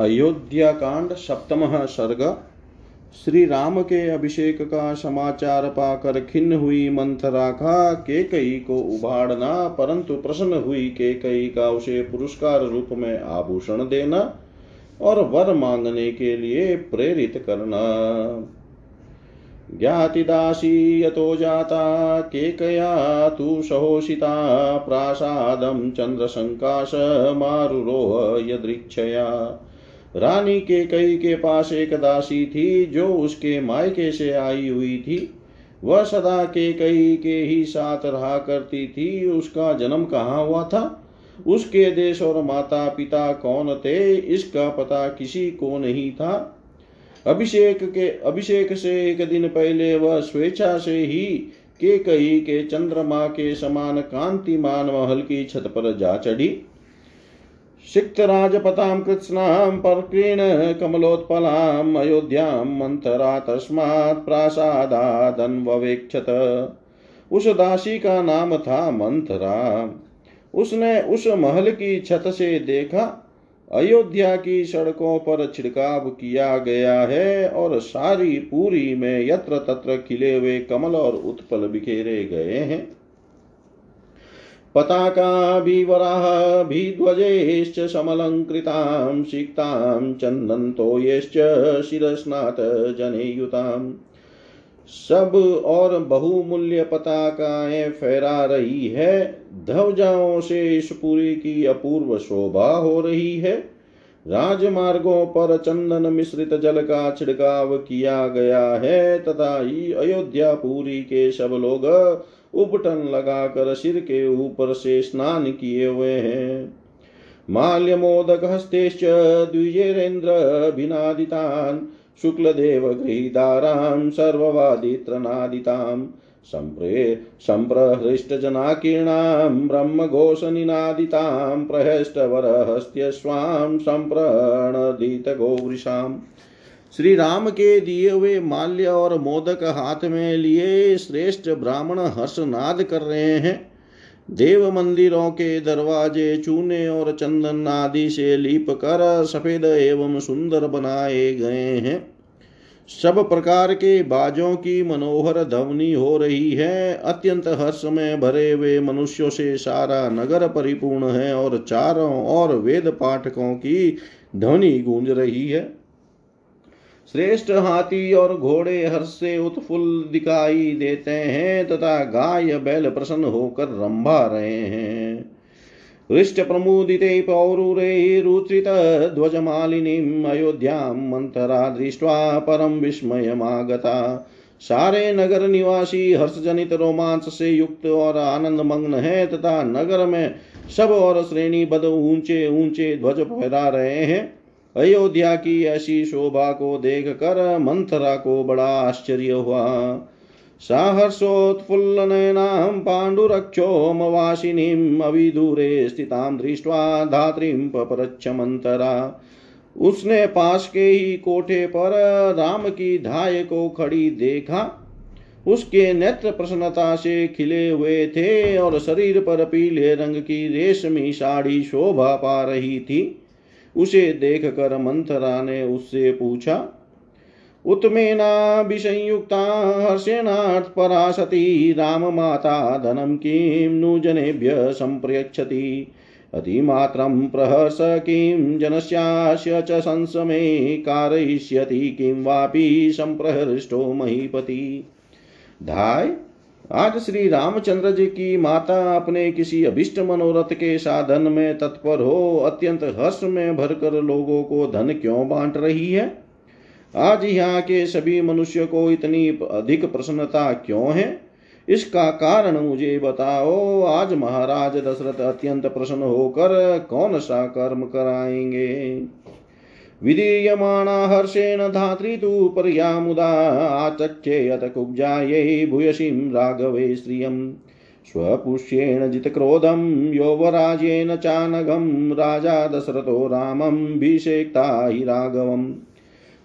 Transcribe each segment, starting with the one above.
अयोध्या कांड सप्तम सर्ग। श्री राम के अभिषेक का समाचार पाकर खिन्न हुई मंथरा का केकई को उभाड़ना, परंतु प्रसन्न हुई केकई का उसे पुरस्कार रूप में आभूषण देना और वर मांगने के लिए प्रेरित करना। ज्ञातिदासी यतो जाता, केकया तु सहोषिता, प्रासादं चन्द्रशङ्काशमारुरोह यदृक्षया रानी के कई के पास एक दासी थी, जो उसके मायके से आई हुई थी। वह सदा के कई के ही साथ रहा करती थी। उसका जन्म कहाँ हुआ था? उसके देश और माता पिता कौन थे, इसका पता किसी को नहीं था। अभिषेक के, अभिषेक से एक दिन पहले वह स्वेच्छा से ही के कही के चंद्रमा के समान कांतिमान महल की छत पर जा चढ़ी। सिक्तराजपतां कृत्स्नां पर्क्रीण कमलोत्पलाम् अयोध्यां मंथरा तस्मात् प्रासादादन्ववेक्षत। उस दासी का नाम था मंथरा उसने उस महल की छत से देखा, अयोध्या की सड़कों पर छिड़काव किया गया है और सारी पूरी में यत्र तत्र खिले हुए कमल और उत्पल बिखेरे गए हैं। पताकाभिवराभिध्वजैश्च समलङ्कृतां, सिक्तां चन्दन्तोयैश्च शिरस्नाथ जनेयुताम् सब और बहुमूल्य पताकाएँ फहरा रही है, ध्वजाओं से इस पुरी की अपूर्व शोभा हो रही है। राजमार्गों पर चंदन मिश्रित जल का छिड़काव किया गया है, तथा अयोध्या पुरी के सब लोग उपटन लगाकर सिर के ऊपर से स्नान किए हुए हैं। माल्यमोदक हस्तेश्च द्विजेरेन्द्र भिनादितान् शुक्लदेवगृहीदारां सर्ववादित्रनादितां सम्प्रे सम्प्रहृष्टजनाकीर्णां ब्रह्मघोषनिनादितां प्रहष्टवरहस्त्यस्वां सम्प्रणदितगोवृषाम् श्री राम के दिए हुए माल्य और मोदक हाथ में लिए श्रेष्ठ ब्राह्मण हर्षनाद कर रहे हैं। देव मंदिरों के दरवाजे चूने और चंदन आदि से लीप कर सफ़ेद एवं सुंदर बनाए गए हैं। सब प्रकार के बाजों की मनोहर ध्वनि हो रही है। अत्यंत हर्ष में भरे हुए मनुष्यों से सारा नगर परिपूर्ण है और चारों और वेद पाठकों की ध्वनि गूंज रही है। श्रेष्ठ हाथी और घोड़े हर्ष से उत्फुल्ल दिखाई देते हैं, तथा गाय बैल प्रसन्न होकर रंभा रहे हैं। हृष्ट प्रमुदिते पौरुरैरुचित ध्वजमालिनीम् अयोध्यां मंथरा दृष्ट्वा परम विस्मयमागता। सारे नगर निवासी हर्षजनित रोमांच से युक्त और आनंद मग्न है, तथा नगर में सब और श्रेणी बद ऊँचे ऊँचे ध्वज फहरा रहे हैं। अयोध्या की ऐसी शोभा को देख कर मंथरा को बड़ा आश्चर्य हुआ। साहर्षोत्फुल्लनयनां पाण्डुरक्षोमवासिनीम् अविदूरे स्थितां दृष्ट्वा धात्रीं मंथरा उसने पास के ही कोठे पर राम की धाय को खड़ी देखा। उसके नेत्र प्रसन्नता से खिले हुए थे और शरीर पर पीले रंग की रेशमी साड़ी शोभा पा रही थी। उसे देख कर मंथरा ने उससे पूछा उत्मेनाभिसंयुक्ता हर्षेणात् परा सती राममाता धनं किं नु जनेभ्य सम्प्रयच्छति अतिमात्रं प्रहर्ष किं जनस्यास्य च संसमे कारयिष्यति किं वापि सम्प्रहृष्टो महीपति। धाय आज श्री रामचंद्र जी की माता अपने किसी अभिष्ट मनोरथ के साधन में तत्पर हो अत्यंत हर्ष में भरकर लोगों को धन क्यों बांट रही है? आज यहाँ के सभी मनुष्य को इतनी अधिक प्रसन्नता क्यों है? इसका कारण मुझे बताओ। आज महाराज दशरथ अत्यंत प्रसन्न होकर कौन सा कर्म कराएँगे? विधीयमाणा हर्षेण धात्री तु पर्यामुदा आचक्षेयत कुब्जायै भूयसीं राघवे श्रियम् स्वपुष्येण जितक्रोधं यौवराजेन चानघं, राजा दशरथो रामं भिषेक्ता हि राघवम्।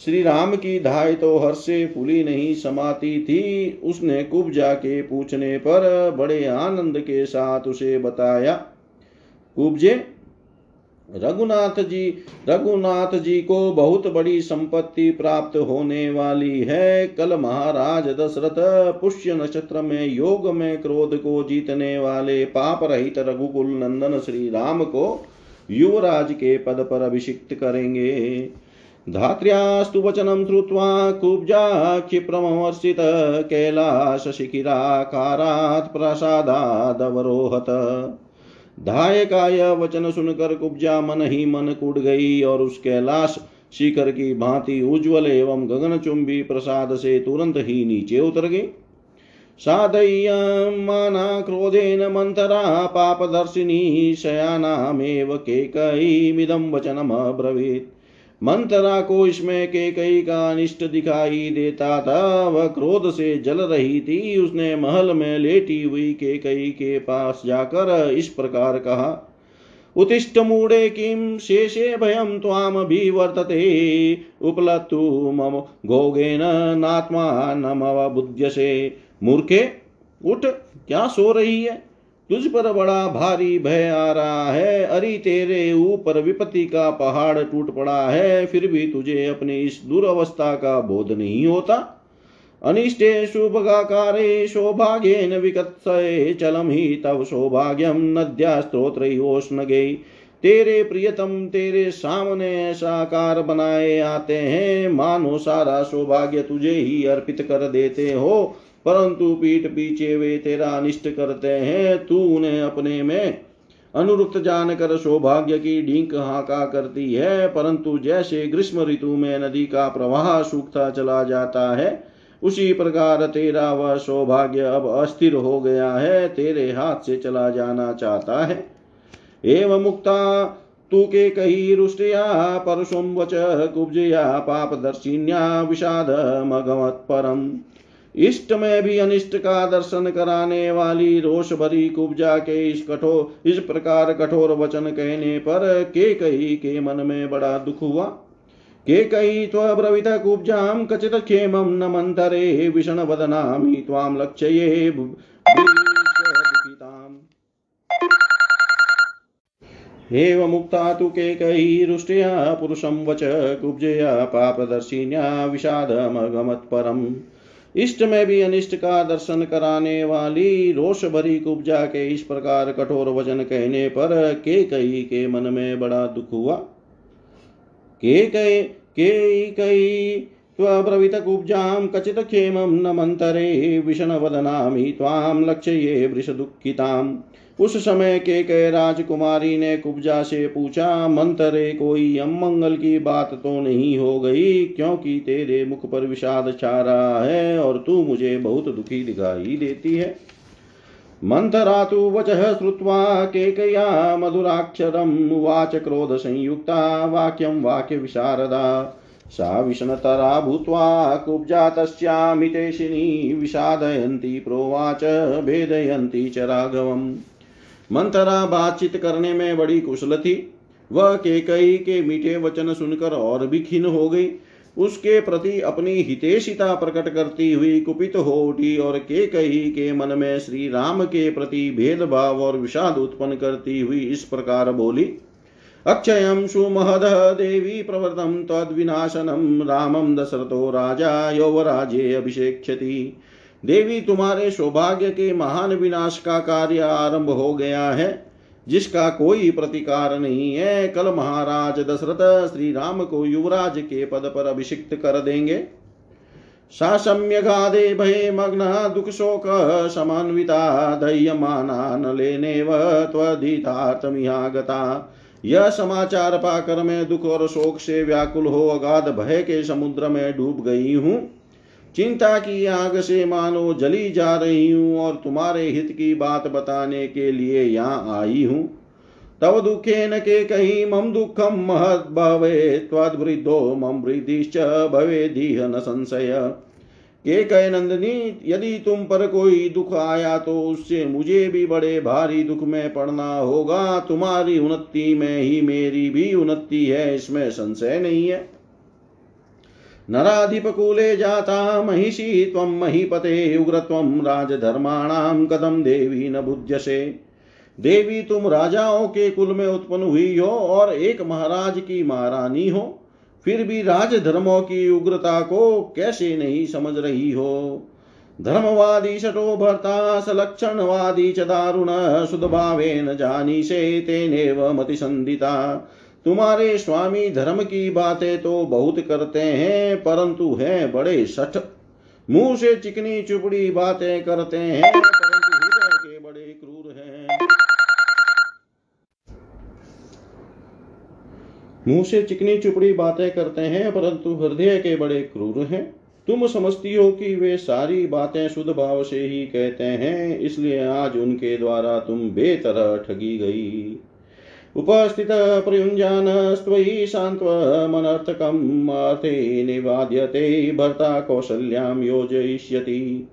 श्री राम की धाय तो हर्ष से फूली नहीं समाती थी। उसने कुब्जा के पूछने पर बड़े आनंद के साथ उसे बताया, कुब्जे रघुनाथ जी रघुनाथ जी को बहुत बड़ी संपत्ति प्राप्त होने वाली है। कल महाराज दशरथ पुष्य नक्षत्र में योग में क्रोध को जीतने वाले पाप रहित रघुकुल नंदन श्री राम को युवराज के पद पर अभिषिक्त करेंगे। धात्र्यास्तु वचनं श्रुत्वा कुब्जा क्षिप्रमवर्षित कैलाशशिखिराकारात् प्रसादादवरोहत। धाय का यह वचन सुनकर कुब्जा मन ही मन कूट गई और उसके लाश शिखर की भांति उज्जवल एवं गगनचुंबी प्रसाद से तुरंत ही नीचे उतर गई। साधय्यमाना क्रोधेन मंथरा पापदर्शिनी शयानामेव केकैमिदं वचनमब्रवीत्। मंथरा को इसमें के कई का अनिष्ट दिखाई देता था, वह क्रोध से जल रही थी। उसने महल में लेटी हुई के कई के पास जाकर इस प्रकार कहा उत्तिष्ठ मूढ़े किम शेषे भयम त्वाम भी वर्तते। उपलत्तु मम नात्मा नमवबुध्यसे मूर्खे, उठ, क्या सो रही है? तुझ पर बड़ा भारी भय आ रहा है। अरे, तेरे ऊपर विपत्ति का पहाड़ टूट पड़ा है, फिर भी तुझे अपनी इस दुर्वस्था का बोध नहीं होता। अनिष्टे शुभगाकारे सौभाग्येन विकत्सये, चलम ही तव सौभाग्यम, नद्या स्त्रोत्रोष्णगे तेरे प्रियतम, तेरे सामने साकार बनाए आते हैं, मानो सारा सौभाग्य तुझे ही अर्पित कर देते हो। परंतु पीठ पीछे वे तेरा अनिष्ट करते हैं तू उन्हें अपने में अनुरुक्त जानकर सौभाग्य की ढींक हाका करती है, परंतु जैसे ग्रीष्म ऋतु में नदी का प्रवाह सूखता चला जाता है, उसी प्रकार तेरा वह सौभाग्य अब अस्थिर हो गया है, तेरे हाथ से चला जाना चाहता है। एवं मुक्ता, तू के कही रुष्टया परशुम वच कुब्जया विषाद मगमत परम इष्ट में भी अनिष्ट का दर्शन कराने वाली रोष भरी कुब्जा के इस कठोर, इस प्रकार कठोर वचन कहने पर के कही के मन में बड़ा दुख हुआ? के कही त्वब्रवीत कुब्जाम कचित क्षेमं न मंतरे विषण वदनामि त्वां लक्ष्ये एव मुक्ता तु रुष्टया पुरुषं वच, कुब्जया पापदर्शिन्या विषादमगमत्परम्। इष्ट में भी अनिष्ट का दर्शन कराने वाली रोष भरी कुब्जा के इस प्रकार कठोर वचन कहने पर के कई के मन में बड़ा दुख हुआ। के कई के कई त्वब्रवीत कचित क्षेम न ताम लक्ष्य ये वृष दुखिताम् उस समय के कह राजकुमारी ने कुब्जा से पूछा, मंतरे, कोई अमंगल की बात तो नहीं हो गई? क्योंकि तेरे मुख पर विषाद छा रहा है और तू मुझे बहुत दुखी दिखाई देती है। मंथरा तु वचः श्रुत्वा केकया मधुराक्षरम् उवाच क्रोधसंयुक्ता वाक्यं वाक्यविशारदा सा विषणतरा भूत्वा कुब्जा तस्यामितेशिनी विषादयन्ती प्रोवाच, भेदयन्ती च राघवम्। मंथरा बातचीत करने में बड़ी कुशल थी। वह केकई के मीठे वचन सुनकर और भी खिन हो गई। उसके प्रति अपनी हितेशिता प्रकट करती हुई कुपित हो उठी और केकई के मन में श्री राम के प्रति भेदभाव और विषाद उत्पन्न करती हुई इस प्रकार बोली, अक्षयं सुमहद देवी प्रवृतं तद्विनाशनं, रामं दशरथो राजा यौवराजे अभिषेक्षति देवी तुम्हारे सौभाग्य के महान विनाश का कार्य आरंभ हो गया है, जिसका कोई प्रतिकार नहीं है। कल महाराज दशरथ श्री राम को युवराज के पद पर अभिषिक्त कर देंगे। साम्यगादे भय मग्न दुख शोक समान्विता दह्यमाना न लेने त्वधितार्थमिहागता यह समाचार पाकर मैं दुख और शोक से व्याकुल हो, अगाध भय के समुद्र में डूब गई हूँ। चिंता की आग से मानो जली जा रही हूँ और तुम्हारे हित की बात बताने के लिए यहाँ आई हूँ। तव दुखेन के कही मम दुखम महद भवे त्वद्वृद्धो मम वृद्धिश्च भवे, दीह न संशय। के कह नंदनी, यदि तुम पर कोई दुख आया तो उससे मुझे भी बड़े भारी दुख में पड़ना होगा। तुम्हारी उन्नति में ही मेरी भी उन्नति है, इसमें संशय नहीं है। नराधिपकूले जाता, महिषी त्वं महीपते, उग्रत्वं राजधर्माणां कथं देवी न बुध्यसे देवी तुम राजाओं के कुल में उत्पन्न हुई हो और एक महाराज की महारानी हो, फिर भी राज धर्मों की उग्रता को कैसे नहीं समझ रही हो? धर्मवादी शटो भर्ता, सलक्षणवादी च दारुण से तेनेव मतिसंधिता। तुम्हारे स्वामी धर्म की बातें तो बहुत करते हैं, परंतु हैं बड़े सठ। मुँह से चिकनी चुपड़ी बातें करते हैं, परंतु हृदय के बड़े क्रूर हैं। मुँह से चिकनी चुपड़ी बातें करते हैं, परंतु हृदय के बड़े क्रूर हैं। तुम समझती हो कि वे सारी बातें शुद्ध भाव से ही कहते हैं, इसलिए आज उनके द्वारा तुम बेतरह ठगी गई। उपस्थित प्रयुञ्जानस्त्वयि सान्त्वमनर्थकम् अर्थे निवाद्यते भर्ता कौशल्याम योजयिष्यति।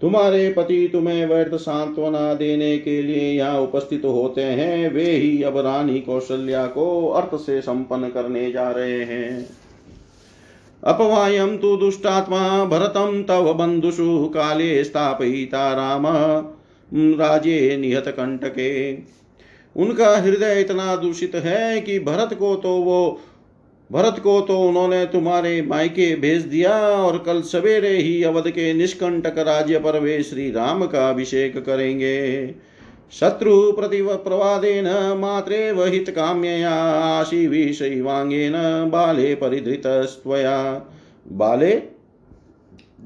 तुम्हारे पति तुम्हें व्यर्थ सांत्वना देने के लिए यहाँ उपस्थित होते हैं, वे ही अब रानी कौशल्या को अर्थ से संपन्न करने जा रहे हैं। अपवायम तु दुष्टात्मा भरतम तव बंधुषु काले स्थापयिता राम राज्ये निहत कंटके। उनका हृदय इतना दूषित है कि भरत को तो वो, भरत को तो उन्होंने तुम्हारे मायके भेज दिया और कल सवेरे ही अवध के निष्कंटक राज्य पर वे श्री राम का अभिषेक करेंगे। शत्रु प्रतिव प्रवादेन मात्रे वहित काम्यया आशीविषैवांगेन बाले परिधृतस्त्वया। बाले?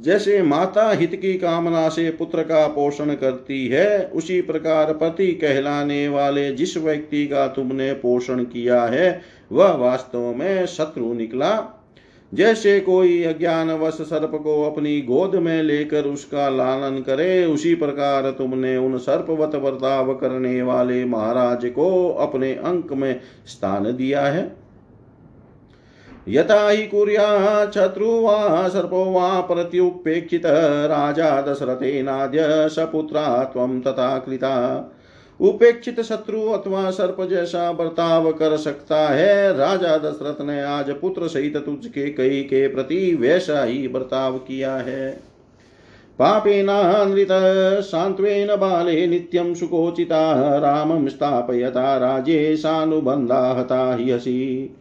जैसे माता हित की कामना से पुत्र का पोषण करती है, उसी प्रकार पति कहलाने वाले जिस व्यक्ति का तुमने पोषण किया है, वह वास्तव में शत्रु निकला। जैसे कोई अज्ञानवश सर्प को अपनी गोद में लेकर उसका लालन करे, उसी प्रकार तुमने उन सर्पवत बर्ताव करने वाले महाराज को अपने अंक में स्थान दिया है। यथा हि कुर्या शत्रु वा सर्पो वा प्रत्युपेक्षित राजा दशरथेनाद्य सपुत्रा त्वं तथा कृता। उपेक्षित शत्रु अथवा सर्प जैसा बर्ताव कर सकता है, राजा दशरथ ने आज पुत्र सहित तुझके कई के प्रति वैसा ही बर्ताव किया है। पापेनानृत सान्त्वेन बाले नित्यं सुकोचिता, रामं स्थापयता राजे सानुबन्धा हता हि हसी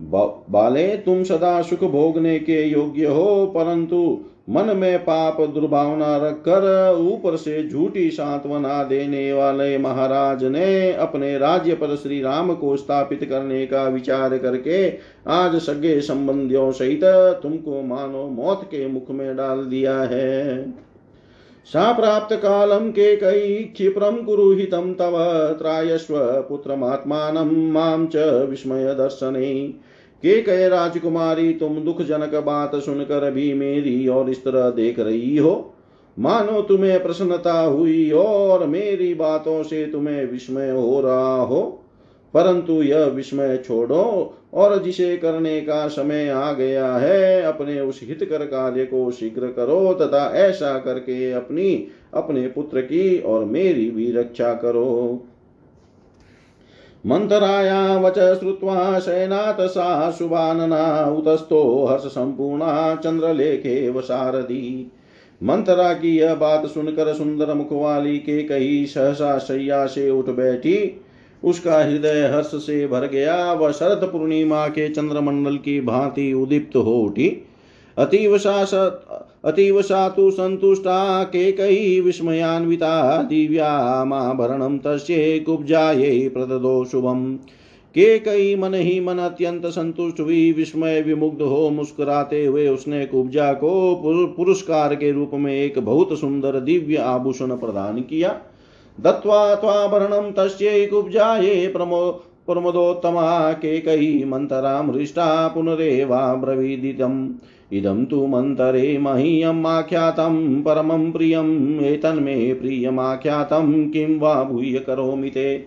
बाले, तुम सदा सुख भोगने के योग्य हो, परंतु मन में पाप दुर्भावना रखकर ऊपर से झूठी सांत्वना देने वाले महाराज ने अपने राज्य पर श्री राम को स्थापित करने का विचार करके आज सगे संबंधियों सहित तुमको मानो मौत के मुख में डाल दिया है। सा प्राप्त कालम के कई क्षिप्रम कुरुहितम तव त्रायस्व पुत्रमात्मानं माँ च विस्मय दर्शने के कहे राजकुमारी तुम दुख जनक बात सुनकर भी मेरी और इस तरह देख रही हो। मानो तुम्हें प्रसन्नता हुई और मेरी बातों से तुम्हें विस्मय हो रहा हो। परंतु यह विस्मय छोड़ो और जिसे करने का समय आ गया है, अपने उस हितकर कार्य को शीघ्र करो तथा ऐसा करके अपनी, अपने पुत्र की और मेरी भी रक्षा करो। मन्थराया वच श्रुत्वा शयनाथ सा शुभानना उतस्थो हर्षसम्पूर्णा चन्द्रलेखे सारथी मंथरा की यह बात सुनकर सुंदर मुख वाली के कही सहसा शैया से उठ बैठी। उसका हृदय हर्ष से भर गया। वह शरद पूर्णिमा के चंद्रमंडल की भांति उदीप्त हो उठी। अतीव अतीव सा तु सन्तुष्टा केकयी विस्मयान्विता दिव्या दिव्यामाभरणं तस्यै प्रददो शुभम्। केकई मन ही मन अत्यंत संतुष्ट हुई। विस्मय विमुग्ध हो मुस्कुराते हुए उसने कुब्जा को पुरस्कार के रूप में एक बहुत सुंदर दिव्य आभूषण प्रदान किया। दत्वा त्वाभरणं तस्यै कुब्जायै प्रमो, प्रमदोत्तमा केकयी मन्तरां हृष्टा पुनरेवाब्रवीदितम्। इदं तु मन्तरे मह्यम् आख्यातं परमं प्रियम्, एतन्मे प्रियमाख्यातं किं वा भूय करोमि ते।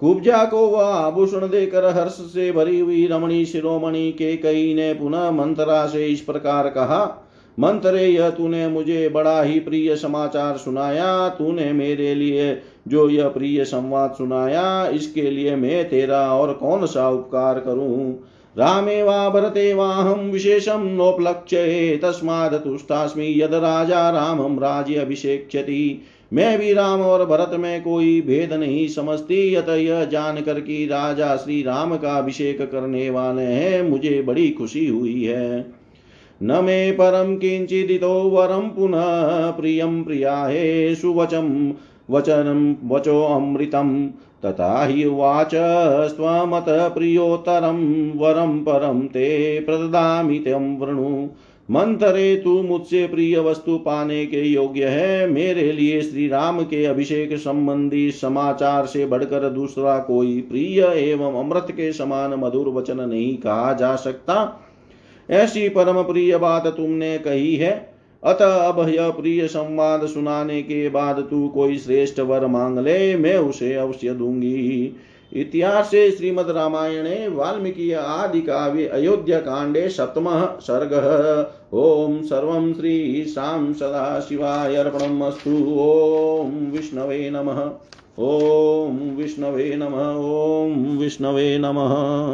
कुब्जा को वह आभूषण देकर हर्ष से भरी हुई रमणी शिरोमणि के कई ने पुनः मंत्रा से इस प्रकार कहा मंत्रे यह तूने मुझे बड़ा ही प्रिय समाचार सुनाया। तूने मेरे लिए जो यह प्रिय संवाद सुनाया, इसके लिए मैं तेरा और कौन सा उपकार करूँ? रामे वा भरते वाहं विशेषं नोपलक्ष्ये तस्मात् तुष्टास्मि यद राजा रामं राज्य अभिषेक्ष्यति। मैं भी राम और भरत में कोई भेद नहीं समझती अतः यह जानकर कि राजा श्री राम का अभिषेक करने वाले हैं, मुझे बड़ी खुशी हुई है। न मे परम किंचिदितो वरम पुनः प्रियम प्रियाहे सुवचम वचनं वचोऽमृतं तथा हि उवाच स्वमत प्रियोत्तरं वरं परं ते प्रददामि तं वृणु। मंथरे तू मुझसे प्रिय वस्तु पाने के योग्य है, मेरे लिए श्री राम के अभिषेक संबंधी समाचार से बढ़कर दूसरा कोई प्रिय एवं अमृत के समान मधुर वचन नहीं कहा जा सकता। ऐसी परम प्रिय बात तुमने कही है। अतः अब यह प्रिय संवाद सुनाने के बाद तू कोई श्रेष्ठ वर मांग ले, मैं उसे अवश्य दूँगी। इतिहास श्रीमद रामायणे, वाल्मीकि आदि काव्य, अयोध्या कांडे, सप्तम सर्ग। ओम सर्व श्री शाम सदा शिवाय अर्पणमस्तु। ओम विष्णवे नमः। ओम विष्णवे नमः। ओम विष्णवे नमः।